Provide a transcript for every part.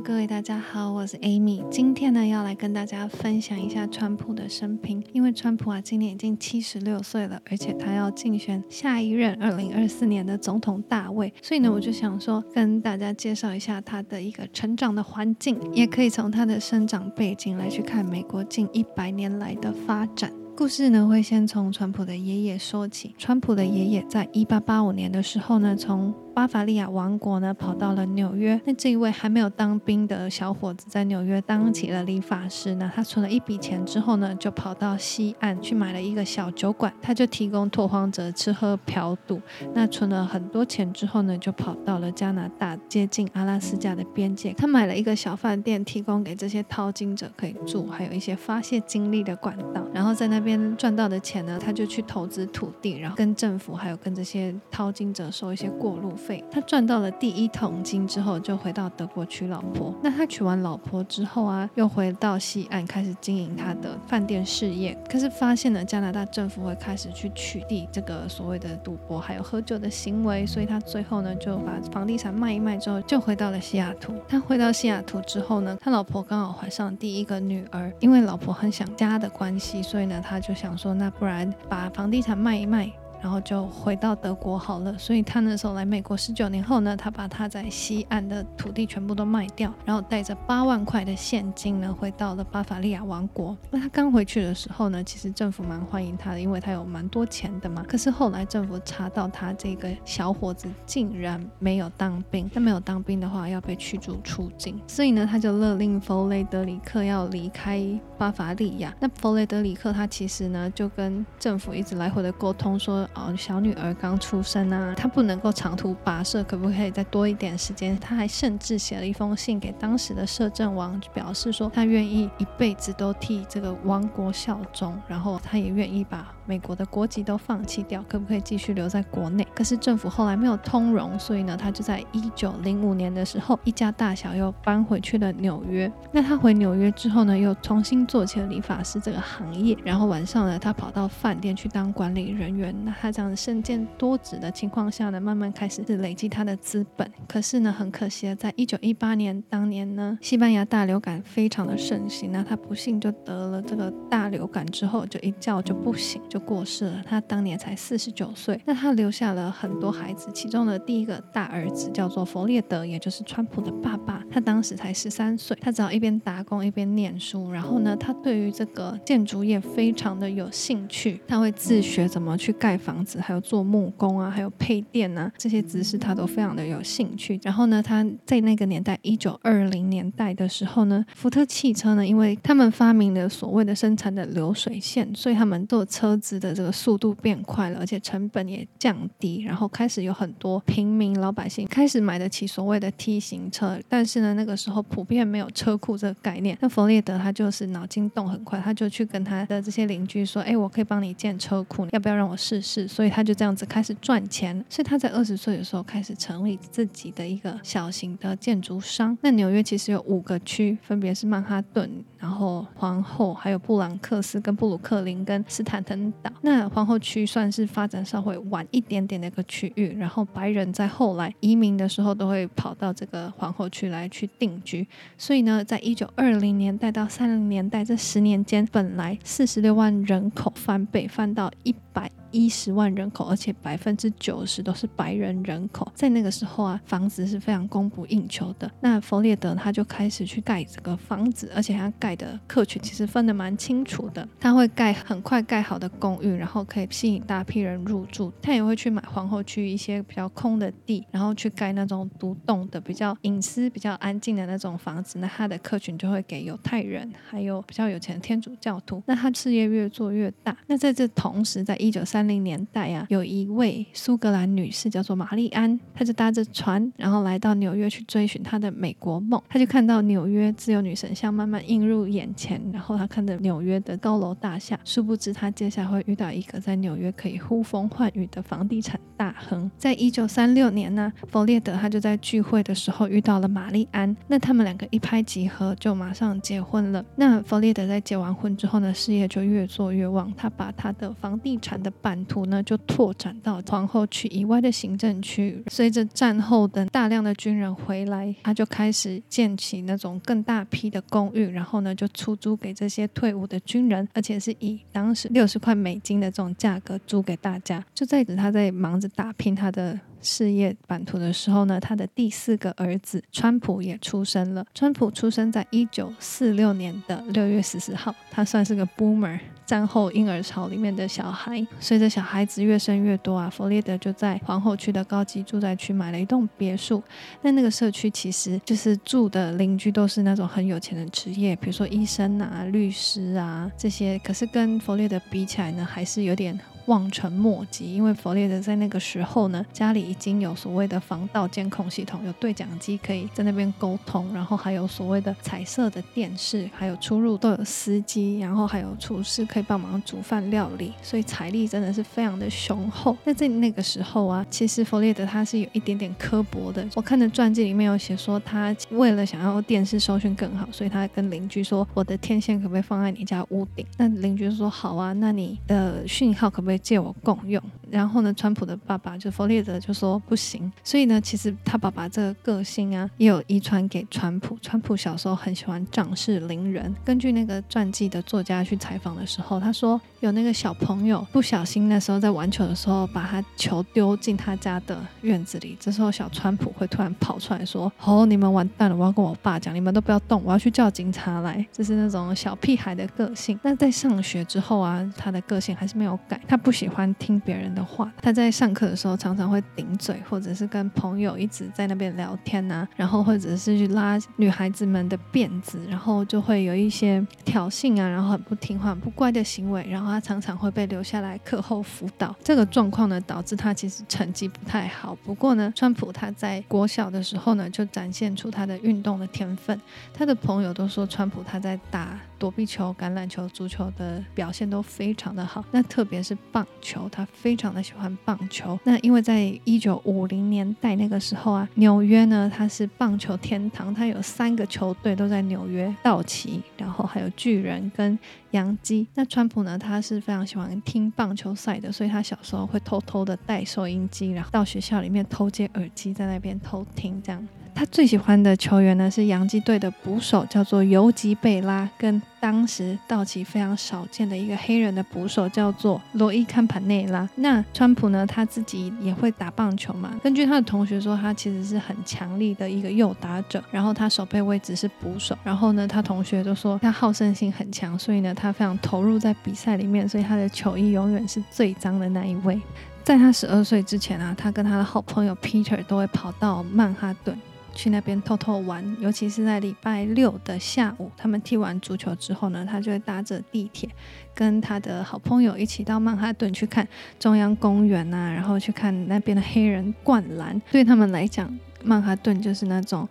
各位大家好，我是 Amy。今天呢，要来跟大家分享一下川普的生平。因为川普啊，今年已经七十六岁了，而且他要竞选下一任二零二四年的总统大位，所以呢，我就想说跟大家介绍一下他的一个成长的环境，也可以从他的生长背景来去看美国近一百年来的发展。故事呢，会先从川普的爷爷说起。川普的爷爷在一八八五年的时候呢，从巴伐利亚王国呢，跑到了纽约。那这一位还没有当兵的小伙子，在纽约当起了理发师那。他存了一笔钱之后呢，就跑到西岸去买了一个小酒馆，他就提供拓荒者吃喝嫖赌。那存了很多钱之后呢，就跑到了加拿大，接近阿拉斯加的边界。他买了一个小饭店，提供给这些淘金者可以住，还有一些发泄精力的管道。然后在那边赚到的钱呢，他就去投资土地，然后跟政府还有跟这些淘金者收一些过路费。他赚到了第一桶金之后，就回到德国娶老婆。那他娶完老婆之后啊，又回到西岸开始经营他的饭店事业。可是发现了加拿大政府会开始去取缔这个所谓的赌博还有喝酒的行为，所以他最后呢就把房地产卖一卖之后，就回到了西雅图。他回到西雅图之后呢，他老婆刚好怀上第一个女儿，因为老婆很想家的关系，所以呢他就想说，那不然把房地产卖一卖。然后就回到德国好了，所以他那时候来美国十九年后呢，他把他在西岸的土地全部都卖掉，然后带着八万块的现金呢，回到了巴伐利亚王国。那他刚回去的时候呢，其实政府蛮欢迎他的，因为他有蛮多钱的嘛。可是后来政府查到他这个小伙子竟然没有当兵，他没有当兵的话要被驱逐出境，所以呢，他就勒令弗雷德里克要离开巴伐利亚。那弗雷德里克他其实呢，就跟政府一直来回的沟通说。哦，小女儿刚出生啊，她不能够长途跋涉，可不可以再多一点时间？他还甚至写了一封信给当时的摄政王，表示说他愿意一辈子都替这个王国效忠，然后他也愿意把美国的国籍都放弃掉，可不可以继续留在国内？可是政府后来没有通融，所以呢，他就在一九零五年的时候，一家大小又搬回去了纽约。那他回纽约之后呢，又重新做起了理发师这个行业，然后晚上呢，他跑到饭店去当管理人员。那他这样身兼多职的情况下呢，慢慢开始是累积他的资本。可是呢，很可惜的，在一九一八年当年呢，西班牙大流感非常的盛行，那他不幸就得了这个大流感之后，就一觉就不醒，就过世了。他当年才四十九岁。那他留下了很多孩子，其中的第一个大儿子叫做弗列德，也就是川普的爸爸。他当时才十三岁，他只要一边打工一边念书。然后呢，他对于这个建筑业非常的有兴趣，他会自学怎么去盖房子。还有做木工啊，还有配电啊，这些知识他都非常的有兴趣。然后呢，他在那个年代，一九二零年代的时候呢，福特汽车呢，因为他们发明了所谓的生产的流水线，所以他们做车子的这个速度变快了，而且成本也降低。然后开始有很多平民老百姓开始买得起所谓的 T 型车，但是呢，那个时候普遍没有车库这个概念。那弗列德他就是脑筋动很快，他就去跟他的这些邻居说：“哎，我可以帮你建车库，要不要让我试试？”所以。他就这样子开始赚钱，所以他在二十岁的时候开始成立自己的一个小型的建筑商。那纽约其实有五个区，分别是曼哈顿。然后皇后，还有布朗克斯、跟布鲁克林、跟斯坦滕岛。那皇后区算是发展稍微晚一点点的一个区域。然后白人在后来移民的时候，都会跑到这个皇后区来去定居。所以呢，在一九二零年代到三零年代这十年间，本来四十六万人口翻倍，翻到一百一十万人口，而且百分之九十都是白人人口。在那个时候啊，房子是非常供不应求的。那弗列德他就开始去盖这个房子，而且他盖。的客群其实分得蛮清楚的，他会盖很快盖好的公寓，然后可以吸引大批人入住。他也会去买皇后区一些比较空的地，然后去盖那种独栋的、比较隐私、比较安静的那种房子。那他的客群就会给犹太人，还有比较有钱的天主教徒。那他事业越做越大。那在这同时，在一九三零年代啊，有一位苏格兰女士叫做玛丽安，她就搭着船，然后来到纽约去追寻她的美国梦。她就看到纽约自由女神像慢慢映入眼前，然后她看着纽约的高楼大厦，殊不知她接下来会遇到一个在纽约可以呼风唤雨的房地产大亨。在一九三六年呢，弗列德他就在聚会的时候遇到了玛丽安，那他们两个一拍即合，就马上结婚了。那弗列德在结完婚之后呢，事业就越做越旺，他把他的房地产的版版图呢就拓展到皇后区以外的行政区。随着战后的大量的军人回来，他就开始建起那种更大批的公寓，然后呢就出租给这些退伍的军人，而且是以当时六十块美金的这种价格租给大家。就在此，他在忙着打拼他的。事业版图的时候呢，他的第四个儿子川普也出生了。川普出生在一九四六年的六月十四号，他算是个 boomer，战后婴儿潮里面的小孩。随着小孩子越生越多啊，弗列德就在皇后区的高级住宅区买了一栋别墅。那那个社区其实就是住的邻居都是那种很有钱的职业，比如说医生啊、律师啊这些。可是跟弗列德比起来呢，还是有点。望尘莫及，因为弗列德在那个时候呢，家里已经有所谓的防盗监控系统，有对讲机可以在那边沟通，然后还有所谓的彩色的电视，还有出入都有司机，然后还有厨师可以帮忙煮饭料理，所以财力真的是非常的雄厚。那在那个时候啊，其实弗列德他是有一点点刻薄的。我看的传记里面有写说，他为了想要电视收讯更好，所以他跟邻居说：“我的天线可不可以放在你家屋顶？”那邻居说：“好啊，那你的讯号可不可以？”借我共用，然后呢，川普的爸爸就弗列德就说不行，所以呢，其实他爸爸这个个性啊，也有遗传给川普。川普小时候很喜欢仗势凌人。根据那个传记的作家去采访的时候，他说有那个小朋友不小心那时候在玩球的时候，把他球丢进他家的院子里，这时候小川普会突然跑出来说：“哦，你们完蛋了，我要跟我爸讲，你们都不要动，我要去叫警察来。”这是那种小屁孩的个性。那在上学之后啊，他的个性还是没有改，他。不喜欢听别人的话，他在上课的时候常常会顶嘴，或者是跟朋友一直在那边聊天啊，然后或者是去拉女孩子们的辫子，然后就会有一些挑衅啊，然后很不听话、不乖的行为，然后他常常会被留下来课后辅导。这个状况呢，导致他其实成绩不太好。不过呢，川普他在国小的时候呢，就展现出他的运动的天分。他的朋友都说，川普他在打躲避球、橄榄球、足球的表现都非常的好。那特别是棒球，他非常的喜欢棒球。那因为在一九五零年代那个时候啊，纽约呢，它是棒球天堂，它有三个球队都在纽约，道奇，然后还有巨人跟洋基。那川普呢，他是非常喜欢听棒球赛的，所以他小时候会偷偷的带收音机，然后到学校里面偷接耳机，在那边偷听这样。他最喜欢的球员呢，是洋基队的捕手，叫做游击贝拉，跟当时道奇非常少见的一个黑人的捕手，叫做罗伊坎帕内拉。那川普呢，他自己也会打棒球嘛。根据他的同学说，他其实是很强力的一个右打者，然后他守备位置是捕手。然后呢，他同学都说他好胜心很强，所以呢，他非常投入在比赛里面，所以他的球衣永远是最脏的那一位。在他十二岁之前啊，他跟他的好朋友 Peter 都会跑到曼哈顿。去那边偷偷玩，尤其是在礼拜六的下午，他们踢完足球之后呢，他就会搭着地铁，跟他的好朋友一起到曼哈顿去看中央公园啊，然后去看那边的黑人灌篮。对他们来讲，曼哈顿就是那种。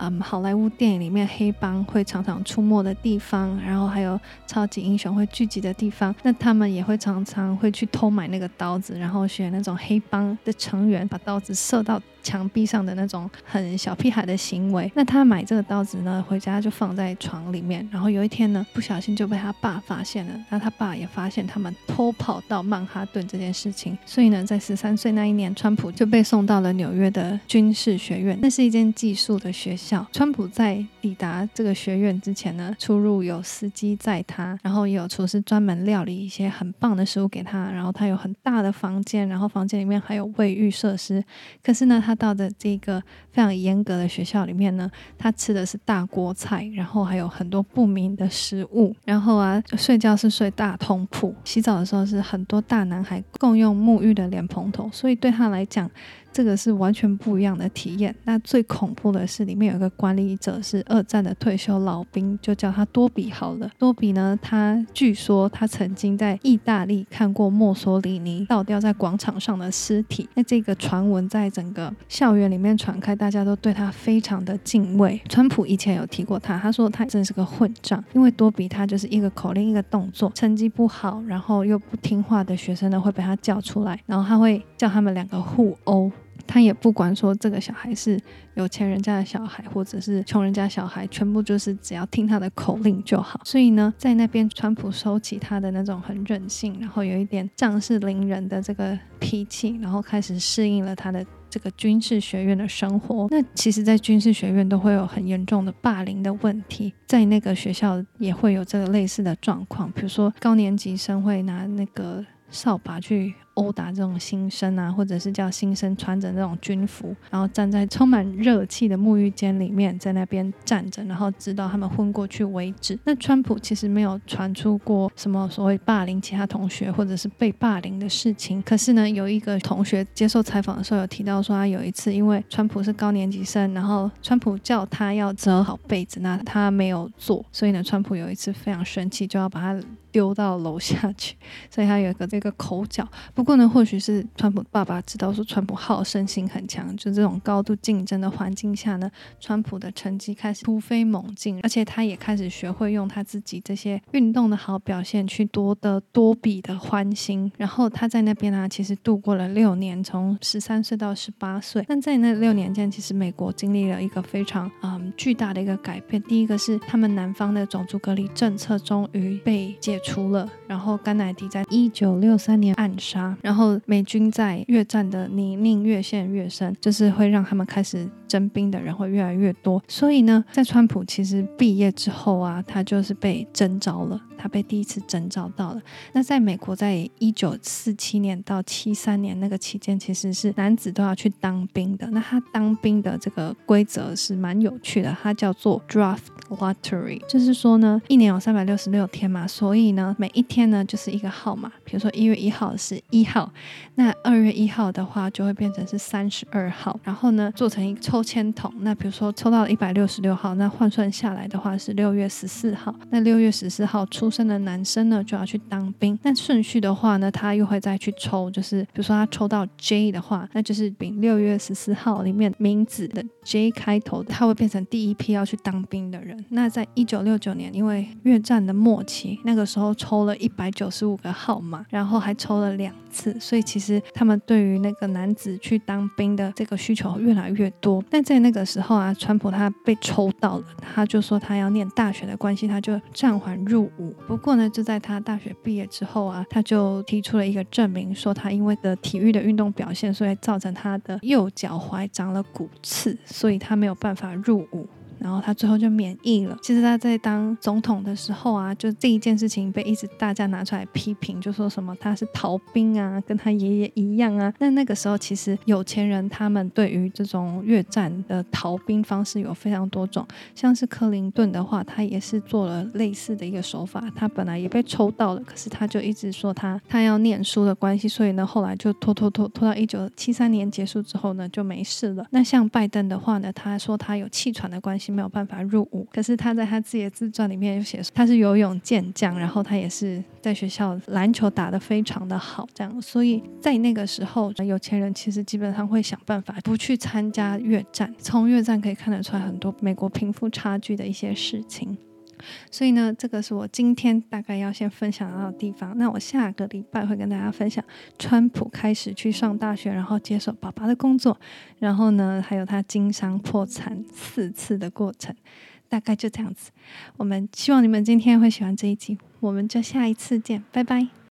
嗯，好莱坞电影里面黑帮会常常出没的地方，然后还有超级英雄会聚集的地方，那他们也会常常会去偷买那个刀子，然后选那种黑帮的成员把刀子射到墙壁上的那种很小屁孩的行为。那他买这个刀子呢，回家就放在床里面，然后有一天呢，不小心就被他爸发现了。那他爸也发现他们偷跑到曼哈顿这件事情，所以呢，在十三岁那一年，川普就被送到了纽约的军事学院，那是一间寄宿的学校。川普在抵达这个学院之前呢，出入有司机载他，然后也有厨师专门料理一些很棒的食物给他，然后他有很大的房间，然后房间里面还有卫浴设施。可是呢，他到的这个非常严格的学校里面呢，他吃的是大锅菜，然后还有很多不明的食物，然后啊，睡觉是睡大通铺，洗澡的时候是很多大男孩共用沐浴的脸蓬头，所以对他来讲。这个是完全不一样的体验。那最恐怖的是，里面有一个管理者是二战的退休老兵，就叫他多比好了。多比呢，他据说他曾经在意大利看过墨索里尼倒吊在广场上的尸体。那这个传闻在整个校园里面传开，大家都对他非常的敬畏。川普以前有提过他，他说他真是个混账，因为多比他就是一个口令一个动作，成绩不好，然后又不听话的学生呢会被他叫出来，然后他会叫他们两个互殴。他也不管说这个小孩是有钱人家的小孩，或者是穷人家小孩，全部就是只要听他的口令就好。所以呢，在那边，川普收起他的那种很任性，然后有一点仗势凌人的这个脾气，然后开始适应了他的这个军事学院的生活。那其实，在军事学院都会有很严重的霸凌的问题，在那个学校也会有这个类似的状况，比如说高年级生会拿那个扫把去。殴打这种新生啊，或者是叫新生穿着那种军服，然后站在充满热气的沐浴间里面，在那边站着，然后直到他们昏过去为止。那川普其实没有传出过什么所谓霸凌其他同学或者是被霸凌的事情。可是呢，有一个同学接受采访的时候有提到说，他有一次因为川普是高年级生，然后川普叫他要折好被子，那他没有做，所以呢，川普有一次非常生气，就要把他丢到楼下去，所以他有一个这个口角。不过呢，或许是川普爸爸知道说川普好胜心很强，就这种高度竞争的环境下呢，川普的成绩开始突飞猛进，而且他也开始学会用他自己这些运动的好表现去夺得多比的欢心。然后他在那边呢，其实度过了六年，从十三岁到十八岁。但在那六年间，其实美国经历了一个非常嗯巨大的一个改变。第一个是他们南方的种族隔离政策终于被解出了，然后甘乃迪在一九六三年暗杀。然后美军在越战的泥泞越陷越深，就是会让他们开始征兵的人会越来越多。所以呢，在川普其实毕业之后啊，他就是被征召了，他被第一次征召到了。那在美国，在一九四七年到七三年那个期间，其实是男子都要去当兵的。那他当兵的这个规则是蛮有趣的，它叫做 draft lottery，就是说呢，一年有三百六十六天嘛，所以呢，每一天呢就是一个号码，比如说一月一号是一号，那二月一号的话就会变成是三十二号，然后呢做成一个抽签筒，那比如说抽到了一百六十六号，那换算下来的话是六月十四号，那六月十四号出出生的男生呢就要去当兵，那顺序的话呢，他又会再去抽，就是比如说他抽到 J 的话，那就是丙六月十四号里面名字的 J 开头，他会变成第一批要去当兵的人。那在一九六九年，因为越战的末期，那个时候抽了一百九十五个号码，然后还抽了两次，所以其实他们对于那个男子去当兵的这个需求越来越多。但在那个时候啊，川普他被抽到了，他就说他要念大学的关系，他就暂缓入伍。不过呢，就在他大学毕业之后啊，他就提出了一个证明，说他因为的体育的运动表现，所以造成他的右脚踝长了骨刺，所以他没有办法入伍。然后他最后就免疫了。其实他在当总统的时候啊，就这一件事情被一直大家拿出来批评，就说什么他是逃兵啊，跟他爷爷一样啊。那那个时候其实有钱人他们对于这种越战的逃兵方式有非常多种，像是克林顿的话，他也是做了类似的一个手法。他本来也被抽到了，可是他就一直说他他要念书的关系，所以呢后来就拖拖拖拖到一九七三年结束之后呢就没事了。那像拜登的话呢，他说他有气喘的关系没有办法入伍，可是他在他自己的自传里面就写，他是游泳健将，然后他也是在学校篮球打得非常的好，这样，所以在那个时候，有钱人其实基本上会想办法不去参加越战。从越战可以看得出来很多美国贫富差距的一些事情。所以呢，这个是我今天大概要先分享到的地方。那我下个礼拜会跟大家分享川普开始去上大学，然后接手爸爸的工作，然后呢，还有他经商破产四次的过程，大概就这样子。我们希望你们今天会喜欢这一集，我们就下一次见，拜拜。